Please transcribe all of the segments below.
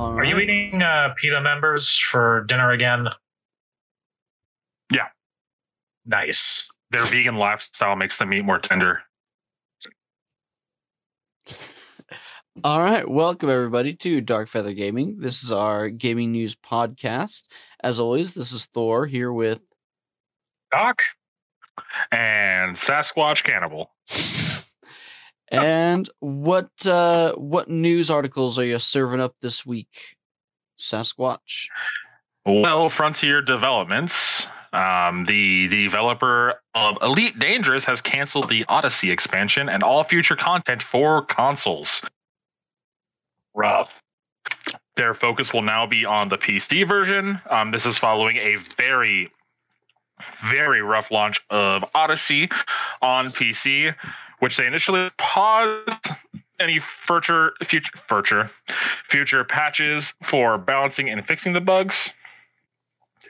All Are you eating uh, PETA members for dinner again? Yeah. Nice. Their vegan lifestyle makes the meat more tender. All right, welcome everybody to Dark Feather Gaming. This is our gaming news podcast. As always, this is Thor here with Doc? And Sasquatch Cannibal. and what uh what news articles are you serving up this week, Sasquatch? Well, Frontier Developments, um, the developer of Elite Dangerous, has canceled the Odyssey expansion and all future content for consoles. Rough. Their focus will now be on the PC version. Um, this is following a very, very rough launch of Odyssey on PC, which they initially paused any future future future future patches for balancing and fixing the bugs.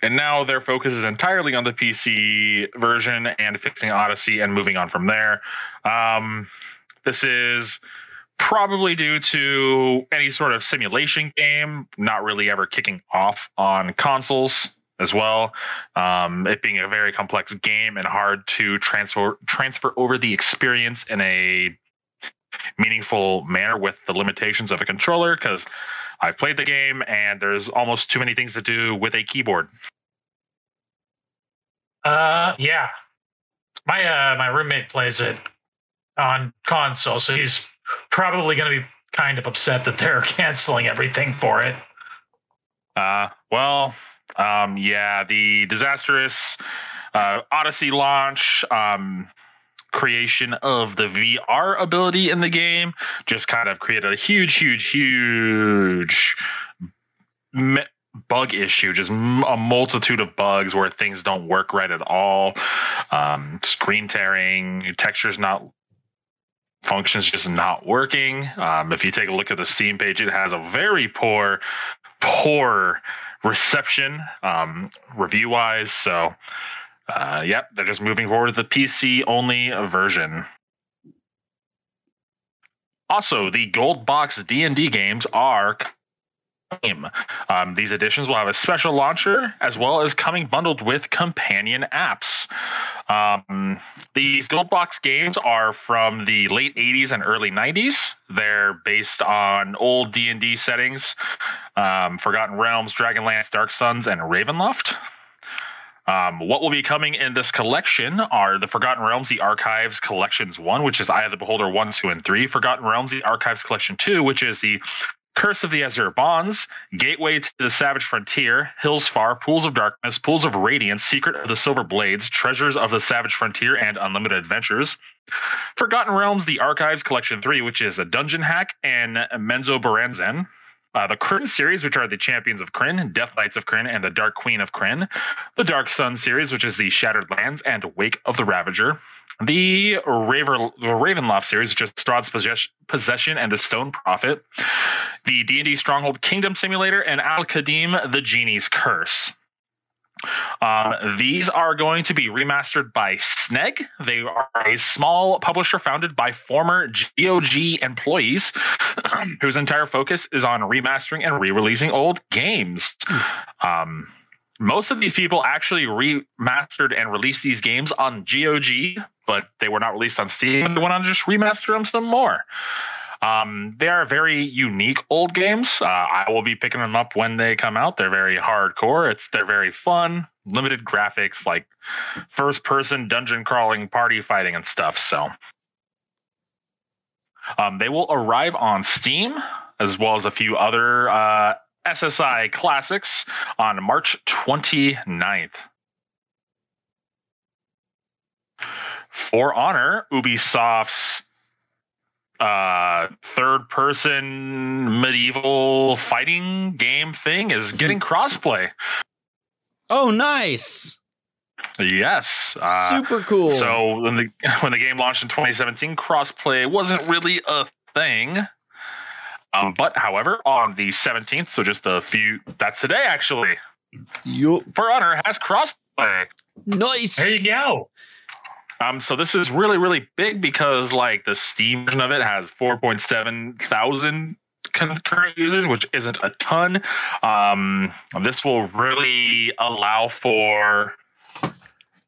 And now their focus is entirely on the PC version and fixing Odyssey and moving on from there. Um, this is probably due to any sort of simulation game not really ever kicking off on consoles as well. Um, it being a very complex game and hard to transfer transfer over the experience in a meaningful manner with the limitations of a controller because I've played the game and there's almost too many things to do with a keyboard. Uh, yeah. My uh, my roommate plays it on console, so he's probably going to be kind of upset that they're canceling everything for it. Uh, well, um, yeah, the disastrous uh, Odyssey launch, um, creation of the VR ability in the game just kind of created a huge, huge, huge me- bug issue. Just a multitude of bugs where things don't work right at all. Um, screen tearing, textures not functions just not working. Um, if you take a look at the Steam page, it has a very poor, poor reception um, review wise. So, uh, yep, they're just moving forward with the PC only version. Also, the gold box D and D games are. Um, these editions will have a special launcher as well as coming bundled with companion apps. Um, these gold box games are from the late 80s and early 90s. They're based on old D&D settings, um, Forgotten Realms, Dragonlance, Dark Suns, and Ravenloft. Um, what will be coming in this collection are the Forgotten Realms, the Archives Collections 1, which is Eye of the Beholder 1, 2, and 3. Forgotten Realms, the Archives Collection 2, which is the Curse of the Azure Bonds, Gateway to the Savage Frontier, Hillsfar, Pools of Darkness, Pools of Radiance, Secret of the Silver Blades, Treasures of the Savage Frontier, and Unlimited Adventures. Forgotten Realms, the Archives Collection 3, which is a dungeon hack, and Menzoberranzan. Uh, the Krynn series, which are the Champions of Krynn, Death Knights of Krynn, and the Dark Queen of Krynn. The Dark Sun series, which is the Shattered Lands and Wake of the Ravager. The, Raver, the Ravenloft series, which is Strahd's Possess- Possession and the Stone Prophet. The D&D Stronghold Kingdom Simulator and Al Qadim, The Genie's Curse. Um, these are going to be remastered by Sneg. They are a small publisher founded by former GOG employees whose entire focus is on remastering and re releasing old games. Um, most of these people actually remastered and released these games on GOG, but they were not released on Steam. They went on to just remaster them some more. Um, they are very unique old games. Uh, I will be picking them up when they come out. They're very hardcore. It's they're very fun, limited graphics, like first person dungeon crawling, party fighting, and stuff. So um, they will arrive on Steam as well as a few other uh, SSI classics on March 29th. For Honor, Ubisoft's uh third person medieval fighting game thing is getting crossplay Oh, nice! yes uh, Super cool. so when the when the game launched in 2017 crossplay wasn't really a thing um, but however on the 17th so just a few that's today actually Yup. for honor has crossplay Nice. There you go. Um, so this is really, really big because like the Steam version of it has 4.7 thousand concurrent users, which isn't a ton. Um, this will really allow for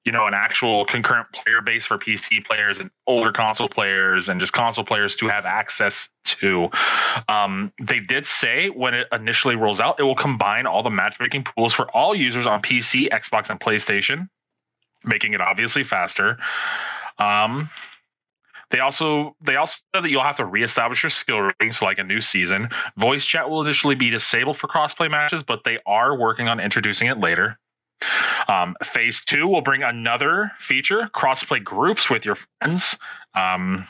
you know an actual concurrent player base for PC players and older console players and just console players to have access to. Um, they did say when it initially rolls out, it will combine all the matchmaking pools for all users on PC, Xbox, and PlayStation, making it obviously faster. Um, they also they also said that you'll have to reestablish your skill ratings like a new season. Voice chat will initially be disabled for crossplay matches, but they are working on introducing it later. Um, phase two will bring another feature: crossplay groups with your friends. Um,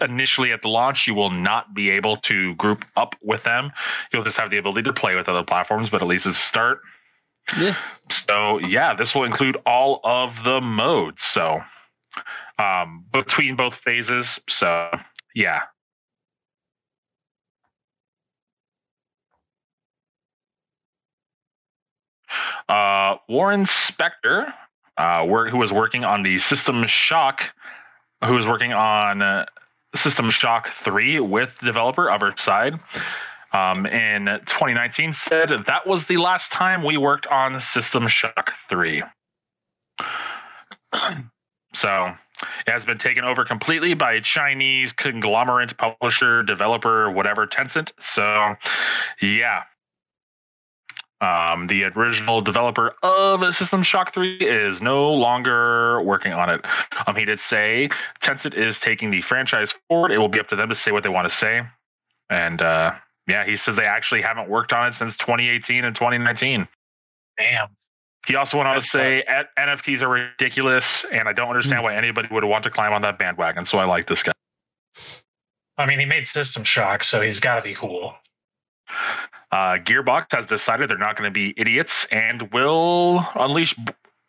initially at the launch, you will not be able to group up with them. You'll just have the ability to play with other platforms, but at least it's a start. Yeah. So yeah, this will include all of the modes. So um, between both phases. So yeah. Uh, Warren Spector, uh, who was working on the System Shock, who was working on uh, System Shock 3 with developer Otherside um, in 2019, said that was the last time we worked on System Shock 3. so it has been taken over completely by a Chinese conglomerate publisher, developer, whatever, Tencent. So, yeah. Um, the original developer of System Shock 3 is no longer working on it. Um, he did say Tencent is taking the franchise forward. It will be up to them to say what they want to say. And uh, yeah, he says they actually haven't worked on it since 2018 and 2019. Damn. He also went on to say NFTs are ridiculous, and I don't understand why anybody would want to climb on that bandwagon. So I like this guy. I mean, he made System Shock, so he's got to be cool. Uh, Gearbox has decided they're not going to be idiots and will unleash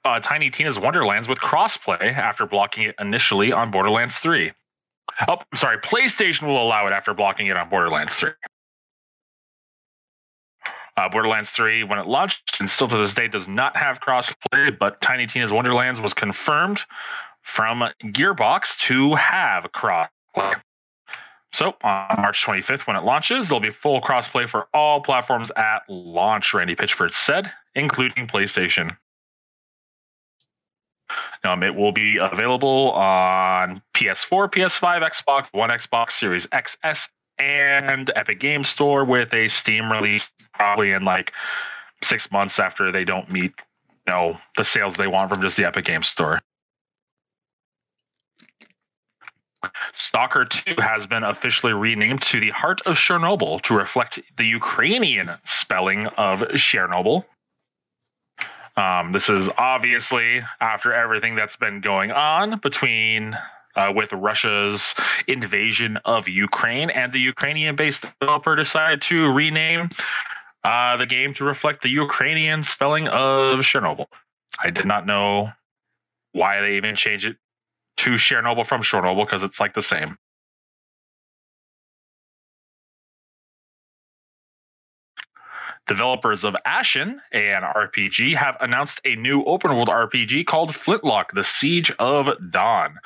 uh, Tiny Tina's Wonderlands with crossplay after blocking it initially on Borderlands 3. Oh, sorry. PlayStation will allow it after blocking it on Borderlands 3. Uh, Borderlands 3, when it launched, and still to this day does not have crossplay, but Tiny Tina's Wonderlands was confirmed from Gearbox to have crossplay. So on March 25th, when it launches, there'll be full crossplay for all platforms at launch, Randy Pitchford said, including PlayStation. Um, it will be available on PS4, PS5, Xbox One, Xbox Series XS, and Epic Game Store with a Steam release probably in like six months after they don't meet you know the sales they want from just the Epic Game Store. Stalker 2 has been officially renamed to the Heart of Chornobyl to reflect the Ukrainian spelling of Chernobyl. Um, this is obviously after everything that's been going on between uh, with Russia's invasion of Ukraine, and the Ukrainian based developer decided to rename uh, the game to reflect the Ukrainian spelling of Chernobyl. I did not know why they even changed it to Chornobyl from Chernobyl because it's like the same. Developers of Ashen, an RPG, have announced a new open world RPG called Flintlock The Siege of Dawn.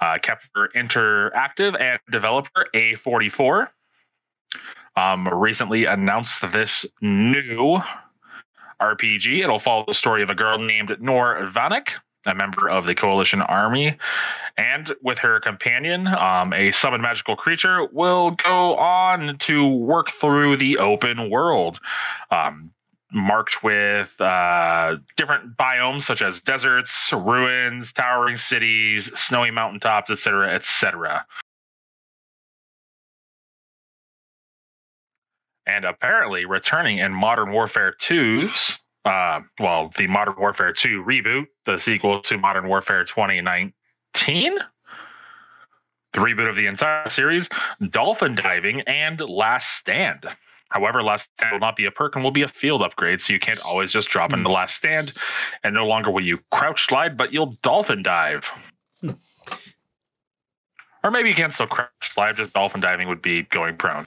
Uh, Kepler Interactive and developer A44 um, recently announced this new RPG. It'll follow the story of a girl named Nor Vanek a member of the coalition army. And with her companion um, a summoned magical creature will go on to work through the open world um, marked with uh, different biomes such as deserts ruins towering cities snowy mountaintops etc etc and apparently returning in modern warfare 2's uh, well, the Modern Warfare 2 reboot, the sequel to Modern Warfare 2019, the reboot of the entire series, Dolphin Diving, and Last Stand. However, Last Stand will not be a perk and will be a field upgrade, so you can't always just drop into Last Stand, and no longer will you crouch slide, but you'll dolphin dive. or maybe you can still crouch slide, just dolphin diving would be going prone.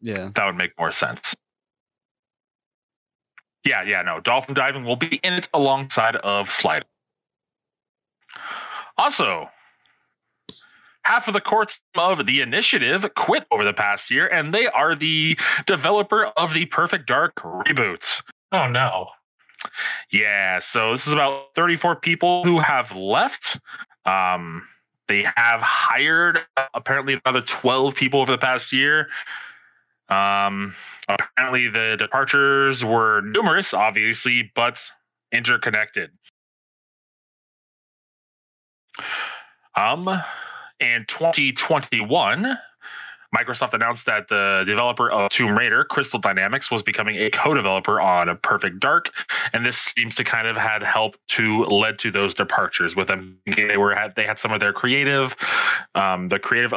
Yeah. That would make more sense. Yeah, yeah, no. Dolphin diving will be in it alongside of slide. Also, half of the core team of the initiative quit over the past year, and they are the developer of the Perfect Dark reboot. Oh no. Yeah, so this is about 34 people who have left. Um, they have hired apparently another 12 people over the past year. Um, apparently, the departures were numerous, obviously, but interconnected. Um, in 2021, Microsoft announced that the developer of Tomb Raider, Crystal Dynamics, was becoming a co-developer on Perfect Dark, and this seems to kind of had help to led to those departures with them. They were had they had some of their creative, um, the creative.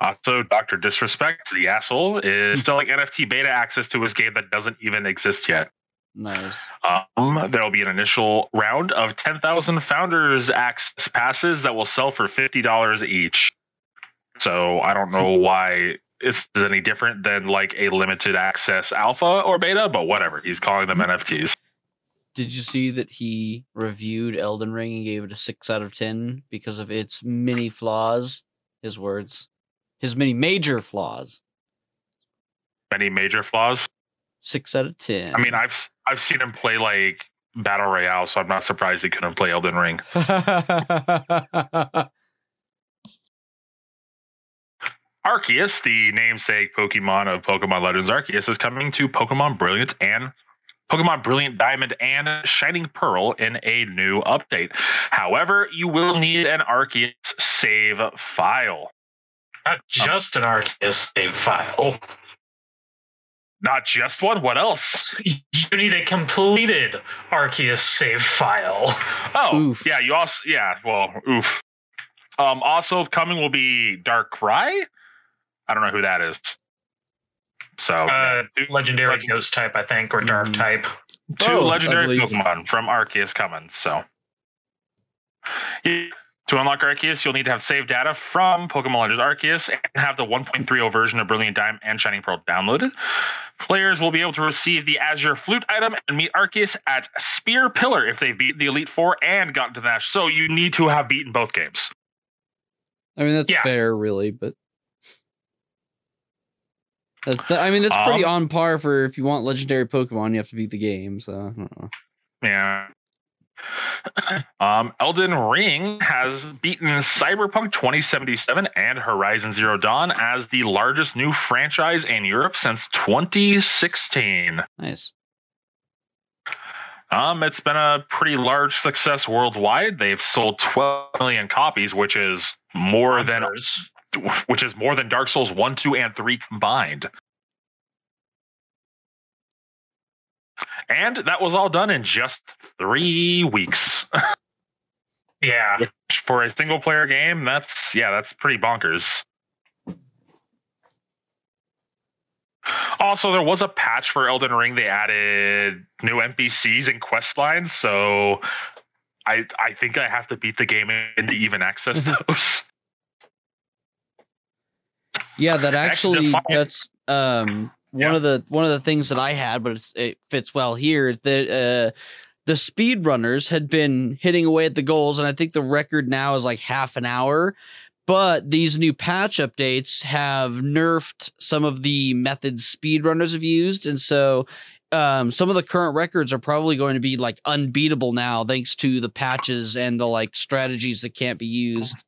Also, Doctor Disrespect, the asshole, is selling NFT beta access to his game that doesn't even exist yet. Nice. Um, there will be an initial round of 10,000 founders access passes that will sell for $50 each. So I don't know why it's any different than like a limited access alpha or beta, but whatever. He's calling them NFTs. Did you see that he reviewed Elden Ring and gave it a six out of ten because of its many flaws? His words, his many major flaws. Many major flaws? Six out of ten. I mean, I've I've seen him play like battle royale, so I'm not surprised he couldn't play Elden Ring. Arceus, the namesake Pokemon of Pokemon Legends Arceus, is coming to Pokemon Brilliant and Pokemon Brilliant Diamond and Shining Pearl in a new update. However, you will need an Arceus save file. Not just an Arceus save file. Not just one, what else? You need a completed Arceus save file. Oh, Oof. yeah, you also, yeah, well, oof. Um, also coming will be Darkrai. I don't know who that is. So, Uh, legendary Legend- ghost type, I think, or dark Mhm. type. two legendary. Pokemon from Arceus coming. So, Yeah. To unlock Arceus, you'll need to have saved data from Pokemon Legends Arceus and have the 1.30 version of Brilliant Diamond and Shining Pearl downloaded. Players will be able to receive the Azure Flute item and meet Arceus at Spear Pillar if they beat the Elite Four and gotten to the Nash. So you need to have beaten both games. I mean, that's Yeah. fair, really, but that's the, I mean, that's pretty Um, on par for if you want legendary Pokemon, you have to beat the game. So I don't know. Yeah. Um, Elden Ring has beaten Cyberpunk 2077 and Horizon Zero Dawn as the largest new franchise in Europe since 2016. nice. Um, it's been a pretty large success worldwide. They've sold 12 million copies, which is more than which is more than Dark Souls 1, 2, and 3 combined. And that was all done in just three weeks. Yeah. For a single player game, that's yeah, that's pretty bonkers. Also, there was a patch for Elden Ring. They added new NPCs and quest lines, so I I think I have to beat the game in to even access those. Yeah, that actually that's um one Yeah. of the one of the things that I had, but it's, it fits well here. is That uh, the speedrunners had been hitting away at the goals, and I think the record now is like half an hour. But these new patch updates have nerfed some of the methods speedrunners have used, and so um, some of the current records are probably going to be like unbeatable now, thanks to the patches and the like strategies that can't be used.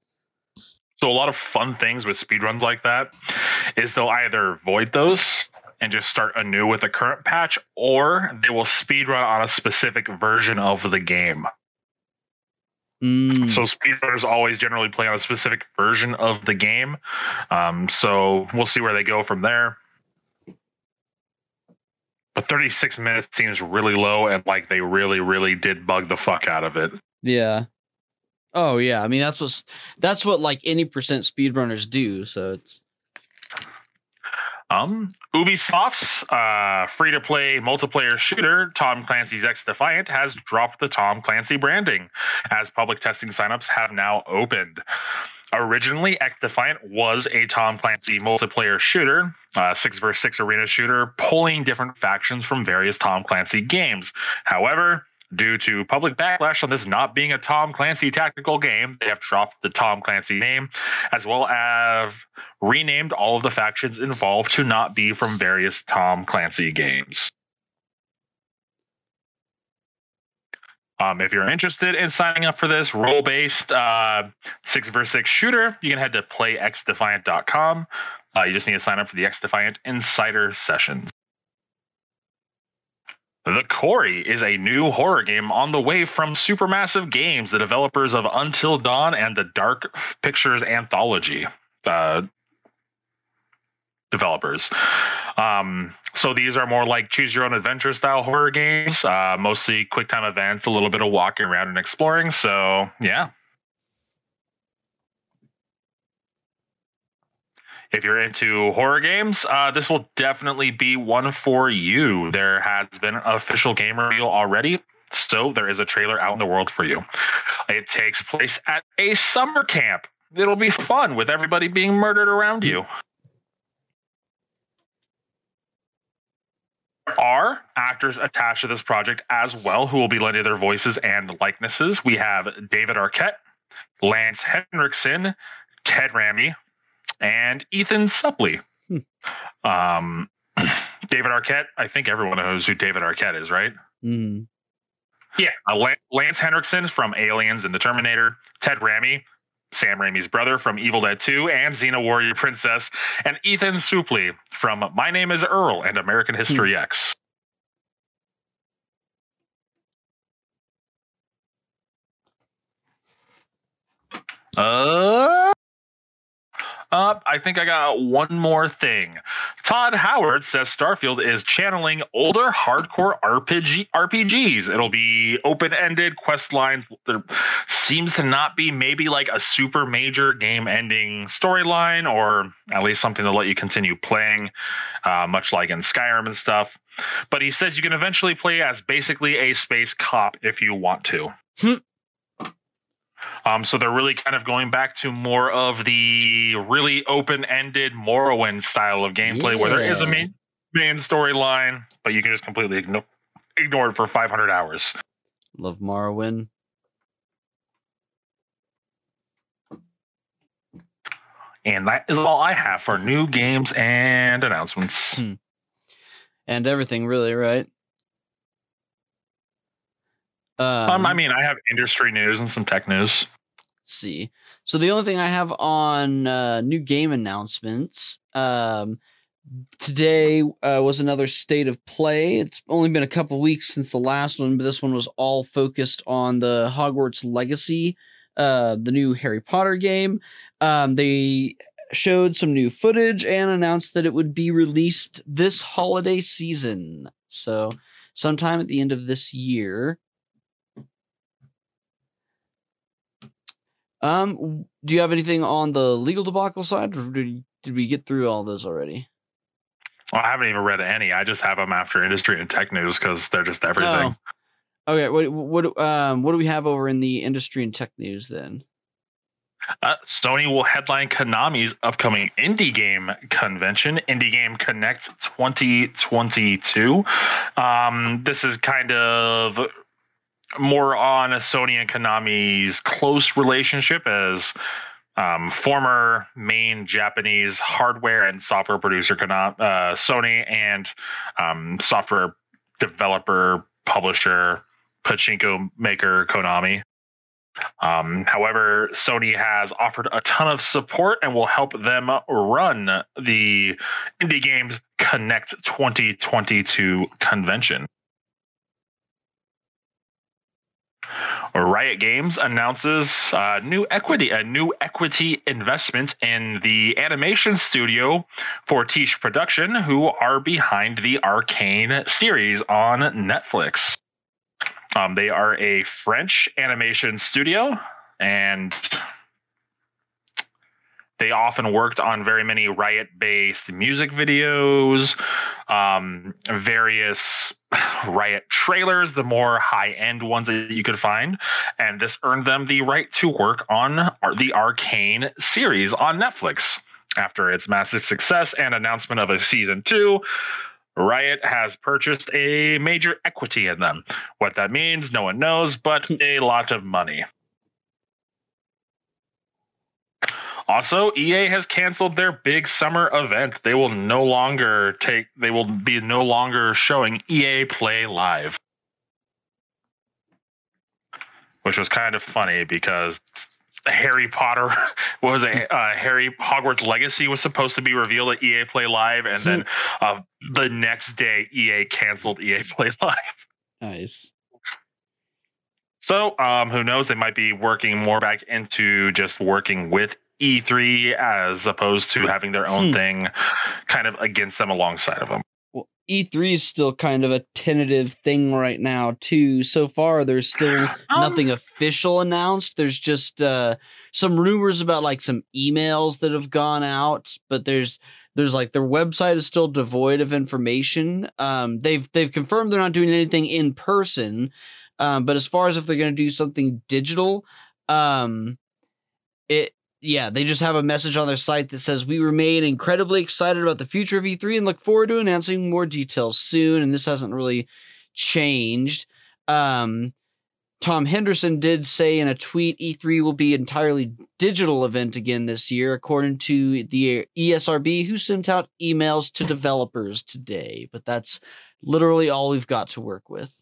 So a lot of fun things with speedruns like that is they'll either void those and just start anew with the current patch, or they will speedrun on a specific version of the game. Mm. So speedrunners always generally play on a specific version of the game. Um, so we'll see where they go from there. But 36 minutes seems really low, and like they really, really did bug the fuck out of it. Yeah. Oh yeah. I mean that's what that's what like any percent speedrunners do. So it's Um, Ubisoft's uh, free to play multiplayer shooter, Tom Clancy's X Defiant, has dropped the Tom Clancy branding as public testing signups have now opened. Originally, X Defiant was a Tom Clancy multiplayer shooter, uh, six versus six arena shooter, pulling different factions from various Tom Clancy games. However, Due to public backlash on this not being a Tom Clancy tactical game, they have dropped the Tom Clancy name, as well as renamed all of the factions involved to not be from various Tom Clancy games. Um, if you're interested in signing up for this role based uh, six versus six shooter, you can head to playxdefiant.com. Uh, you just need to sign up for the X Defiant Insider sessions. The Quarry is a new horror game on the way from Supermassive Games, the developers of Until Dawn and the Dark Pictures Anthology. Uh, developers. Um, so these are more like choose your own adventure style horror games, uh, mostly quick time events, a little bit of walking around and exploring. So yeah. If you're into horror games, uh, this will definitely be one for you. There has been an official game reveal already, so there is a trailer out in the world for you. It takes place at a summer camp. It'll be fun with everybody being murdered around you. are actors attached to this project as well who will be lending their voices and likenesses. We have David Arquette, Lance Henriksen, Ted Raimi, and Ethan Suplee. Hmm. Um, David Arquette, I think everyone knows who David Arquette is, right? Mm. Yeah. Uh, Lance Henriksen from Aliens and the Terminator, Ted Raimi, Sam Raimi's brother from Evil Dead 2 and Xena Warrior Princess, and Ethan Suplee from My Name is Earl and American History hmm. X. Uh up. I think I got one more thing. Todd Howard says Starfield is channeling older hardcore RPG RPGs. It'll be open-ended quest lines. There seems to not be maybe like a super major game-ending storyline, or at least something to let you continue playing, uh, much like in Skyrim and stuff. But he says you can eventually play as basically a space cop if you want to. Um, so they're really kind of going back to more of the really open-ended Morrowind style of gameplay, yeah. where there is a main main storyline, but you can just completely ignore, ignore it for 500 hours. Love Morrowind. And that is all I have for new games and announcements. Hmm. And everything, really, right? Um, um, I mean, I have industry news and some tech news. see. So the only thing I have on uh, new game announcements. Um, today uh, was another state of play. It's only been a couple weeks since the last one, but this one was all focused on the Hogwarts Legacy, uh, the new Harry Potter game. Um, they showed some new footage and announced that it would be released this holiday season. So sometime at the end of this year. Um, do you have anything on the legal debacle side, or did, did we get through all those already? Well, I haven't even read any. I just have them after industry and tech news because they're just everything. Oh. Okay, what what um what do we have over in the industry and tech news then? Uh, Sony will headline Konami's upcoming indie game convention, Indie Game Connect 2022. Um, this is kind of more on Sony and Konami's close relationship as um, former main Japanese hardware and software producer Konami, uh, Sony and um, software developer publisher pachinko maker Konami. Um, however, Sony has offered a ton of support and will help them run the Indie Games Connect 2022 convention. Riot Games announces uh, new equity, a new equity investment in the animation studio Fortiche Production, who are behind the Arcane series on Netflix. Um, they are a French animation studio, and they often worked on very many riot based music videos, um, various riot trailers, the more high end ones that you could find. And this earned them the right to work on the Arcane series on Netflix. After its massive success and announcement of a season two, Riot has purchased a major equity in them. What that means, no one knows, but hmm. a lot of money. Also, EA has canceled their big summer event. They will no longer take they will be no longer showing EA Play Live. Which was kind of funny because Harry Potter what was it uh, Harry Hogwarts Legacy was supposed to be revealed at EA Play Live and then uh, the next day EA canceled EA Play Live. Nice. So, um, who knows? They might be working more back into just working with E3 as opposed to having their own Hmm. thing kind of against them alongside of them. Well, E3 is still kind of a tentative thing right now too. So far, there's still nothing official announced. There's just uh, some rumors about like some emails that have gone out, but there's there's like their website is still devoid of information. Um, they've they've confirmed they're not doing anything in person, um, but as far as if they're going to do something digital, um, it yeah, they just have a message on their site that says we remain incredibly excited about the future of E3 and look forward to announcing more details soon. And this hasn't really changed. Um, Tom Henderson did say in a tweet E3 will be an entirely digital event again this year, according to the ESRB, who sent out emails to developers today. But that's literally all we've got to work with.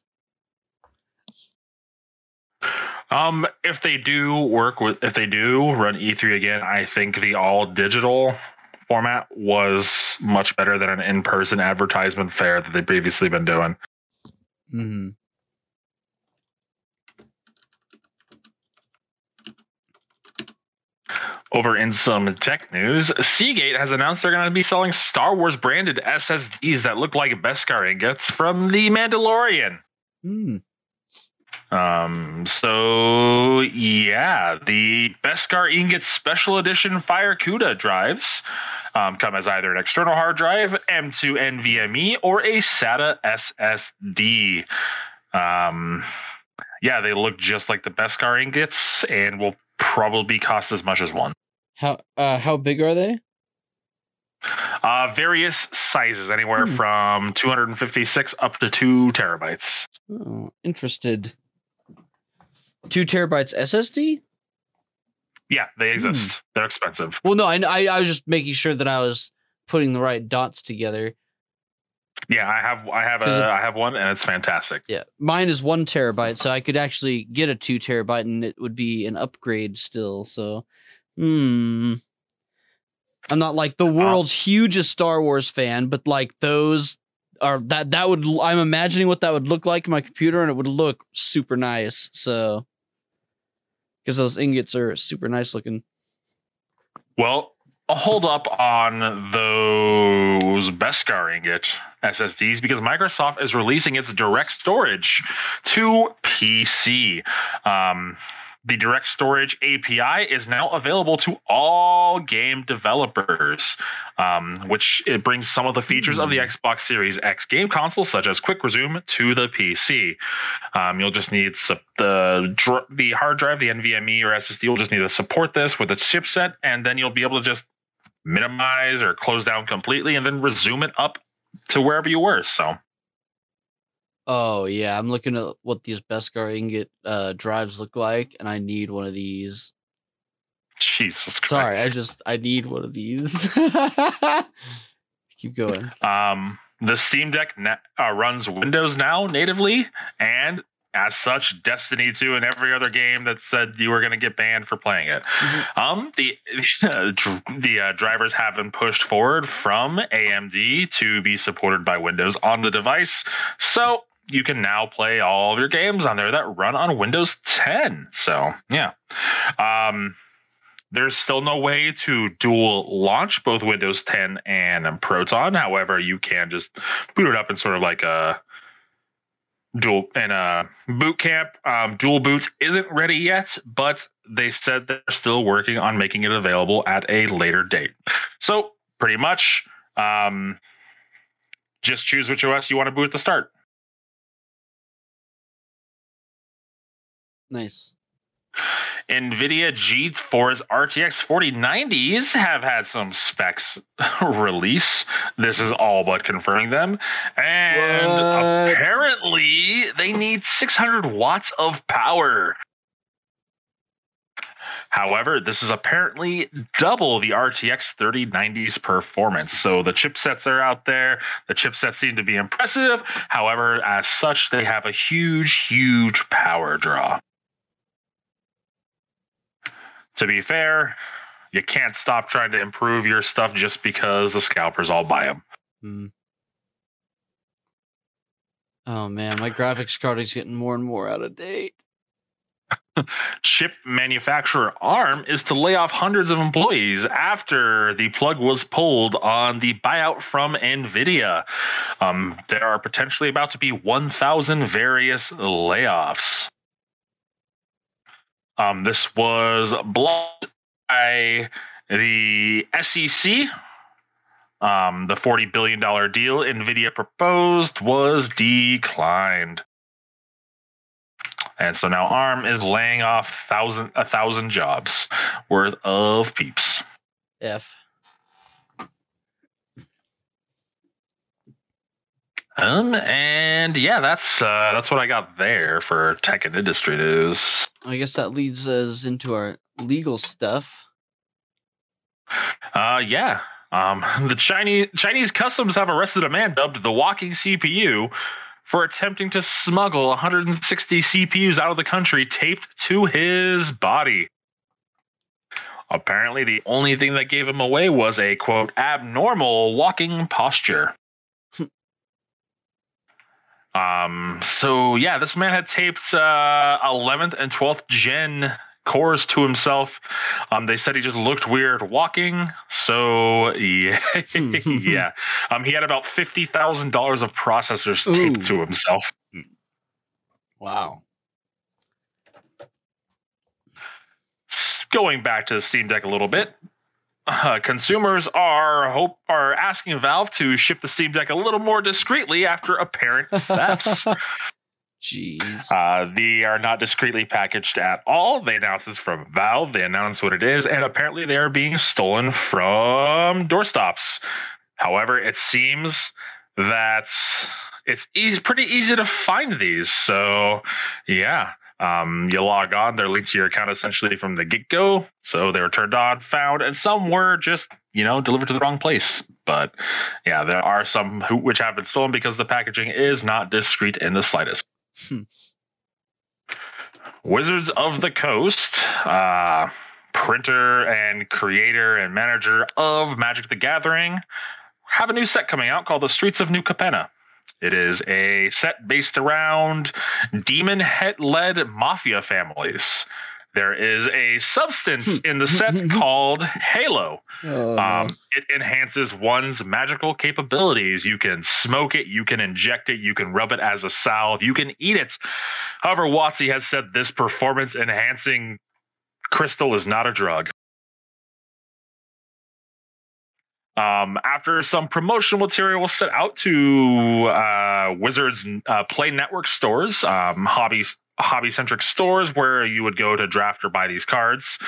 Um, if they do work with, if they do run E3 again, I think the all digital format was much better than an in person advertisement fair that they've previously been doing. hmm Over in some tech news, Seagate has announced they're going to be selling Star Wars branded SSDs that look like Beskar ingots from The Mandalorian. Hmm. Um, so yeah, the Beskar Ingot Special Edition FireCuda drives um, come as either an external hard drive, M2 NVMe, or a SATA SSD. Um, yeah, they look just like the Beskar ingots and will probably cost as much as one. How uh how big are they? Uh, various sizes, anywhere Hmm. from 256 up to two terabytes. Oh, interested. Two terabytes SSD? Yeah, they exist. They're expensive. Well, no, I, I I was just making sure that I was putting the right dots together. Yeah, I have I have a if- I have one and it's fantastic. Yeah, mine is one terabyte, so I could actually get a two terabyte, and it would be an upgrade still. So, hmm. I'm not like the world's hugest Star Wars fan, but like those are that that would I'm imagining what that would look like in my computer, and it would look super nice. So, because those ingots are super nice looking. Well, hold up on those Beskar ingot SSDs because Microsoft is releasing its direct storage to PC. Um, the direct storage API is now available to all game developers, um, which it brings some of the features of the Xbox Series X game console, such as quick resume, to the PC. Um, you'll just need sup- the dr- the hard drive, the NVMe or SSD You'll just need to support this with a chipset, and then you'll be able to just minimize or close down completely, and then resume it up to wherever you were. So Oh yeah, I'm looking at what these Beskar ingot uh, drives look like, and I need one of these. Jesus Christ. Sorry, I just I need one of these. Keep going. Um, the Steam Deck na- uh, runs Windows now natively, and as such, Destiny 2 and every other game that said you were going to get banned for playing it. Mhm. Um, the uh, dr- the uh, drivers have been pushed forward from AMD to be supported by Windows on the device, so you can now play all of your games on there that run on Windows 10. So yeah, um, there's still no way to dual launch both Windows 10 and Proton. However, you can just boot it up in sort of like a dual in a boot camp. Um, dual boot isn't ready yet, but they said they're still working on making it available at a later date. So pretty much, um, just choose which OS you want to boot at the start. Nice. NVIDIA GeForce RTX 4090s have had some specs release. This is all but confirming them. And What? apparently, they need 600 watts of power. However, this is apparently double the RTX 3090's performance. So the chipsets are out there. The chipsets seem to be impressive. However, as such, they have a huge, huge power draw. To be fair, you can't stop trying to improve your stuff just because the scalpers all buy them. Hmm. Oh man, my graphics card is getting more and more out of date. chip manufacturer ARM is to lay off hundreds of employees after the plug was pulled on the buyout from NVIDIA. Um, there are potentially about to be 1,000 various layoffs. Um, this was blocked by the SEC. Um, the $40 billion deal NVIDIA proposed was declined. And so now ARM is laying off thousand a thousand jobs worth of peeps. F. Um and yeah, that's uh that's what I got there for tech and industry news. I guess that leads us into our legal stuff. Uh yeah. Um the Chinese Chinese customs have arrested a man dubbed the walking CPU for attempting to smuggle 160 CPUs out of the country taped to his body. Apparently, the only thing that gave him away was a quote abnormal walking posture. Um. So yeah, this man had taped uh, 11th and 12th gen cores to himself. Um, they said he just looked weird walking. So yeah, yeah. Um, he had about fifty thousand dollars of processors taped to himself. Wow. Going back to the Steam Deck a little bit, uh, consumers are hope are asking Valve to ship the Steam Deck a little more discreetly after apparent thefts. Jeez. Uh, they are not discreetly packaged at all. They announced this from Valve. They announce what it is, and apparently they are being stolen from doorstops. However, it seems that it's easy, pretty easy to find these. So, yeah, um, you log on, they're linked to your account essentially from the get go. So they were turned on, found, and some were just you know delivered to the wrong place. But yeah, there are some who, which have been stolen because the packaging is not discreet in the slightest. Hmm. Wizards of the Coast, uh, printer and creator and manager of Magic the Gathering, have a new set coming out called The Streets of New Capenna. It is a set based around demon head led mafia families. There is a substance in the set called Halo. Oh, Um, it enhances one's magical capabilities. You can smoke it, you can inject it, you can rub it as a salve, you can eat it. However, Watsy has said this performance enhancing crystal is not a drug. Um, after some promotional material was sent out to uh, Wizards uh, Play Network stores, um, hobby hobby centric stores where you would go to draft or buy these cards.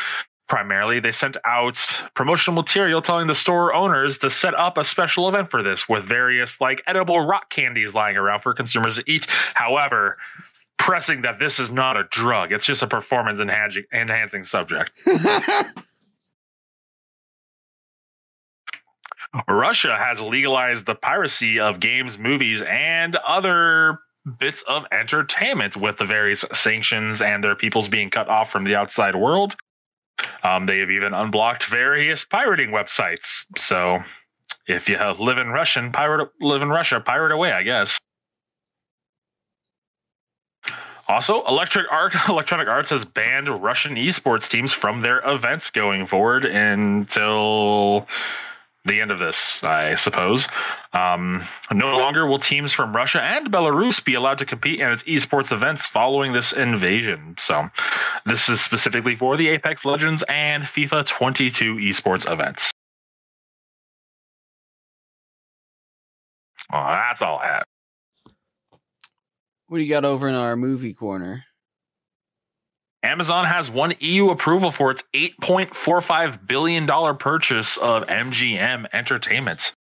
Primarily, they sent out promotional material telling the store owners to set up a special event for this with various like edible rock candies lying around for consumers to eat. However, pressing that this is not a drug, it's just a performance enhancing, enhancing subject. Russia has legalized the piracy of games, movies, and other bits of entertainment with the various sanctions and their peoples being cut off from the outside world. Um, they have even unblocked various pirating websites. So if you live in Russian, pirate live in Russia, pirate away, I guess. Also, Electric Art, Electronic Arts has banned Russian esports teams from their events going forward until the end of this, I suppose. Um, no longer will teams from Russia and Belarus be allowed to compete in its esports events following this invasion. So, this is specifically for the Apex Legends and FIFA 22 esports events. Well, that's all I have. what do you got over in our movie corner? Amazon has won EU approval for its $8.45 billion purchase of MGM Entertainment.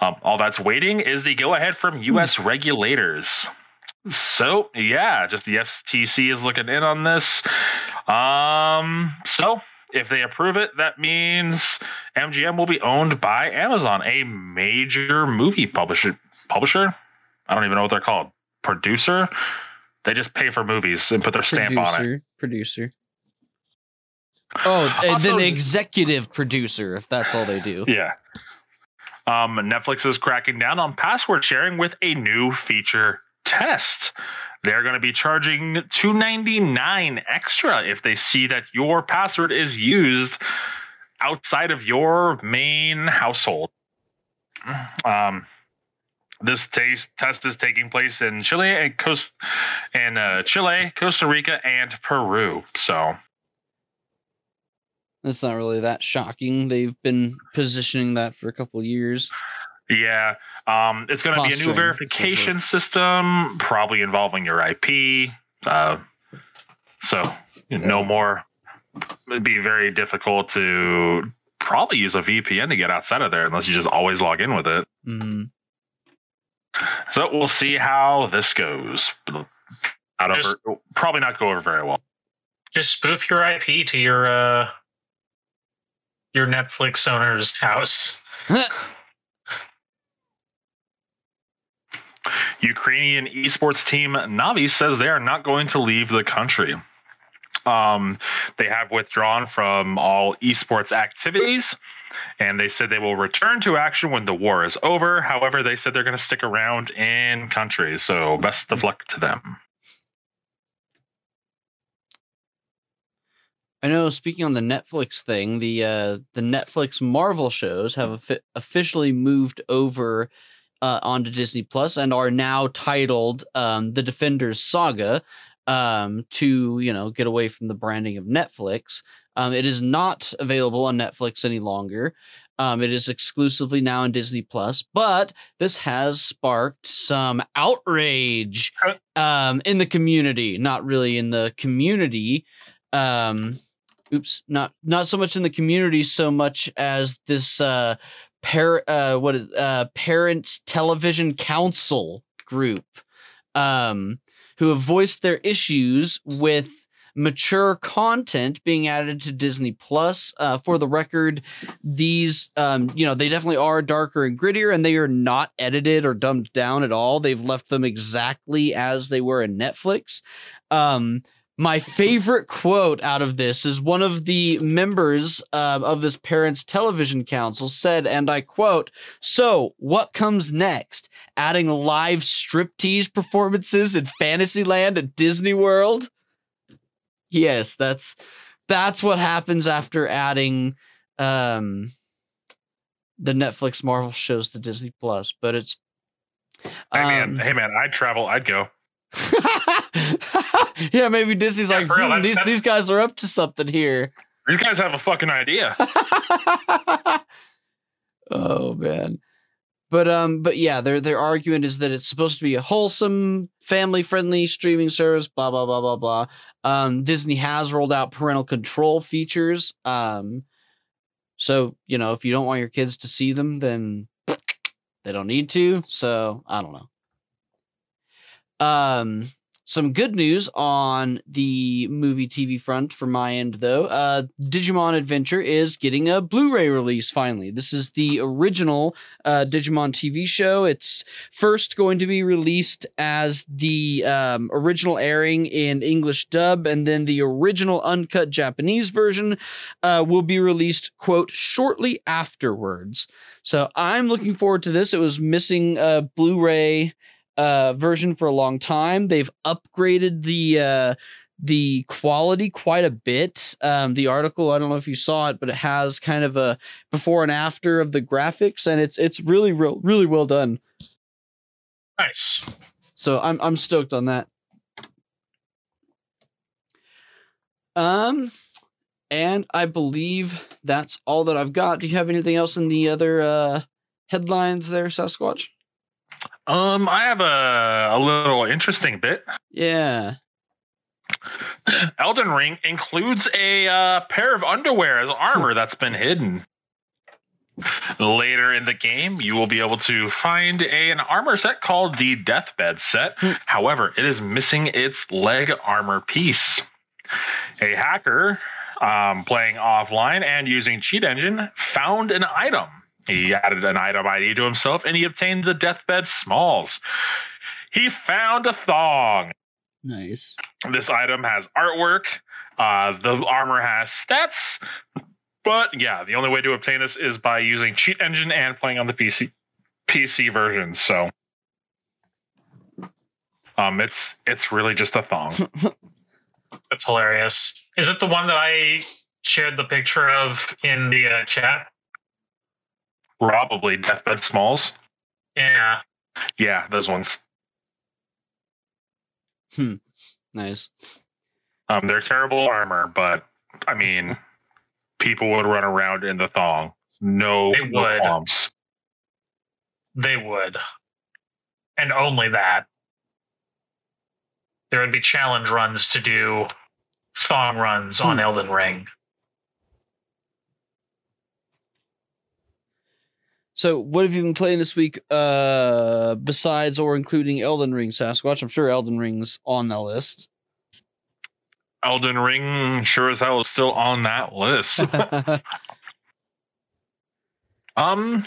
Um, all that's waiting is the go ahead from US regulators. So, yeah, just the FTC is looking in on this. Um, so, if they approve it, that means MGM will be owned by Amazon, a major movie publisher. Publisher? I don't even know what they're called. Producer? They just pay for movies and put their stamp on it. Producer, Producer. Oh, and Also- then executive producer, if that's all they do. Yeah. Um, Netflix is cracking down on password sharing with a new feature test. They're going to be charging $2.99 extra if they see that your password is used outside of your main household. Um, this taste test is taking place in Chile and Coast in uh, Chile, Costa Rica, and Peru. So That's not really that shocking. They've been positioning that for a couple years. Yeah, um, it's going to be a new verification system, probably involving your IP. Uh, so no more. It'd be very difficult to probably use a VPN to get outside of there unless you just always log in with it. hmm So we'll see how this goes. Out Just- over, probably not go over very well. Just spoof your IP to your uh your Netflix owner's house. Ukrainian esports team Navi says they are not going to leave the country. Um, they have withdrawn from all esports activities, and they said they will return to action when the war is over. However, they said they're going to stick around in country. So, best of luck to them. I know. Speaking on the Netflix thing, the uh, the Netflix Marvel shows have offi- officially moved over uh, onto Disney Plus and are now titled um, the Defenders Saga um, to you know get away from the branding of Netflix. Um, it is not available on Netflix any longer. Um, it is exclusively now on Disney Plus, but this has sparked some outrage um, in the community. Not really in the community. Um, oops, not not so much in the community, so much as this uh, par uh, what is uh, Parents Television Council group, um, who have voiced their issues with mature content being added to Disney Plus. Uh, for the record, these, um, you know, they definitely are darker and grittier, and they are not edited or dumbed down at all. They've left them exactly as they were in Netflix. Um, my favorite quote out of this is one of the members uh, of this Parents Television Council said, and I quote, So, what comes next? Adding live striptease performances in Fantasyland at Disney World? Yes, that's that's what happens after adding um the Netflix Marvel shows to Disney Plus, but it's Hey man, um, hey man, I'd travel, I'd go. yeah, maybe Disney's Yeah, like, "Hmm, that- these that- these guys are up to something here. These guys have a fucking idea. oh man. But um but yeah, their their argument is that it's supposed to be a wholesome, family friendly streaming service, blah blah blah blah blah. Um Disney has rolled out parental control features. Um so, you know, if you don't want your kids to see them, then they don't need to. So, I don't know. Um some good news on the movie TV front from my end, though. Uh, Digimon Adventure is getting a Blu-ray release finally. This is the original uh, Digimon TV show. It's first going to be released as the um, original airing in English dub, and then the original uncut Japanese version uh, will be released, quote, shortly afterwards. So I'm looking forward to this. It was missing a Blu-ray uh, version for a long time. They've upgraded the uh, the quality quite a bit. Um, the article, I don't know if you saw it, but it has kind of a before and after of the graphics, and it's it's really real really well done. Nice. So I'm I'm stoked on that. Um, and I believe that's all that I've got. Do you have anything else in the other uh, headlines there, Sasquatch? Um, I have a, a little interesting bit. Yeah. Elden Ring includes a uh, pair of underwear as armor that's been hidden. Later in the game, you will be able to find a, an armor set called the Deathbed set. However, it is missing its leg armor piece. A hacker um, playing offline and using Cheat Engine found an item. He added an item ID to himself and he obtained the Deathbed Smalls. He found a thong. Nice. This item has artwork. Uh, the armor has stats. But yeah, the only way to obtain this is by using Cheat Engine and playing on the PC PC version. So um it's it's really just a thong. That's hilarious. Is it the one that I shared the picture of in the uh, chat? Probably Deathbed Smalls. Yeah. Yeah, those ones. Hmm. Nice. Um they're terrible armor, but I mean people would run around in the thong. No, They no would. qualms. They would. And only that. There would be challenge runs to do thong runs on Hmm. Elden Ring. So, what have you been playing this week, uh, besides or including Elden Ring, Sasquatch? I'm sure Elden Ring's on the list. Elden Ring sure as hell is still on that list. Um,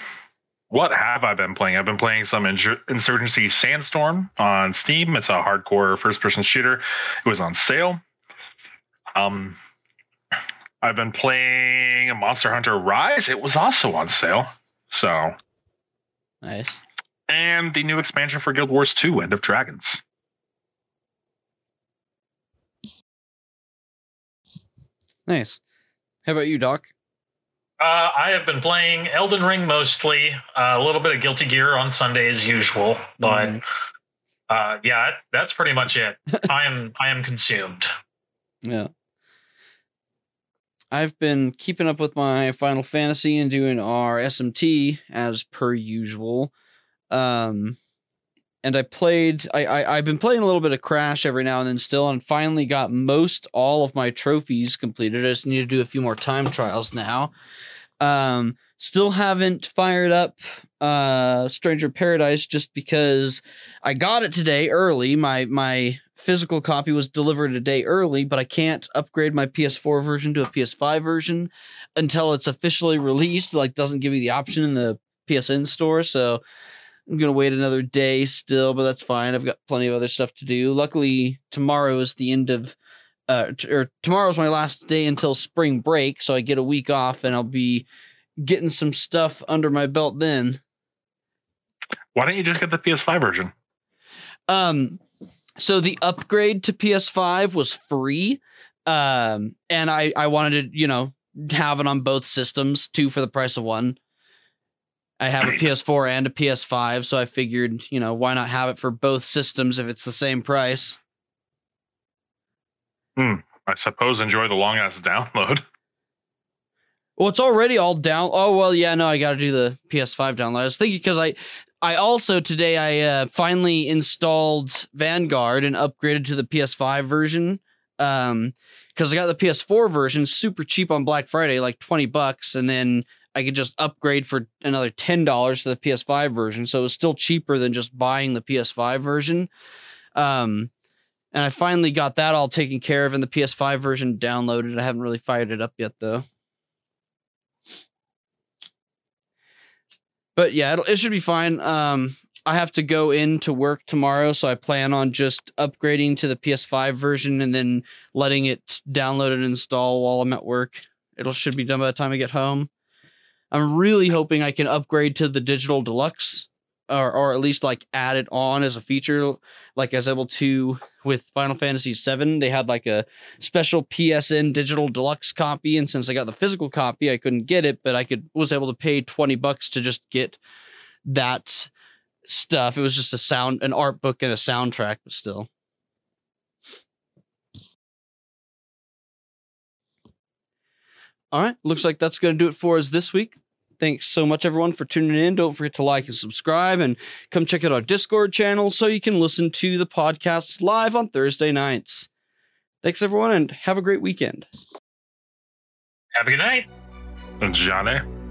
what have I been playing? I've been playing some Insur- Insurgency Sandstorm on Steam. It's a hardcore first-person shooter. It was on sale. Um, I've been playing Monster Hunter Rise. It was also on sale. So, nice. and the new expansion for Guild Wars 2: End of Dragons. Nice. How about you, Doc? Uh, I have been playing Elden Ring mostly, uh, a little bit of Guilty Gear on Sunday as usual, but Mhm. uh, yeah, that's pretty much it. I am I am consumed. Yeah. I've been keeping up with my Final Fantasy and doing our SMT as per usual. Um, and I played. I, I I've been playing a little bit of Crash every now and then still, and finally got most all of my trophies completed. I just need to do a few more time trials now. Um, still haven't fired up uh Stranger Paradise just because I got it today early. My my physical copy was delivered a day early, but I can't upgrade my PS4 version to a PS5 version until it's officially released. Like doesn't give you the option in the PSN store, so I'm gonna wait another day still, but that's fine. I've got plenty of other stuff to do. Luckily, tomorrow is the end of uh t- or tomorrow's my last day until spring break, so I get a week off and I'll be getting some stuff under my belt then. Why don't you just get the PS5 version? Um, so the upgrade to PS5 was free. Um, and I I wanted to you know have it on both systems, two for the price of one. I have a PS4 and a PS5, so I figured you know why not have it for both systems if it's the same price. Hmm. I suppose enjoy the long ass download. Well, it's already all down. Oh well, yeah, no, I got to do the PS5 download. I was thinking because I, I also today I uh, finally installed Vanguard and upgraded to the PS5 version. Um, because I got the PS4 version super cheap on Black Friday, like twenty bucks, and then I could just upgrade for another ten dollars to the PS5 version. So it was still cheaper than just buying the PS5 version. Um, and I finally got that all taken care of, and the PS5 version downloaded. I haven't really fired it up yet though. But yeah, it should be fine. Um, I have to go into work tomorrow, so I plan on just upgrading to the PS5 version and then letting it download and install while I'm at work. It'll should be done by the time I get home. I'm really hoping I can upgrade to the digital deluxe, or or at least like add it on as a feature, like I was able to with Final Fantasy VII. They had like a special PSN digital deluxe copy, and since I got the physical copy, I couldn't get it, but I could was able to pay twenty bucks to just get that stuff. It was just a sound, an art book and a soundtrack, but still. All right, looks like that's going to do it for us this week. Thanks so much, everyone, for tuning in. Don't forget to like and subscribe, and come check out our Discord channel so you can listen to the podcasts live on Thursday nights. Thanks everyone, and have a great weekend. Have a good night. Johnny.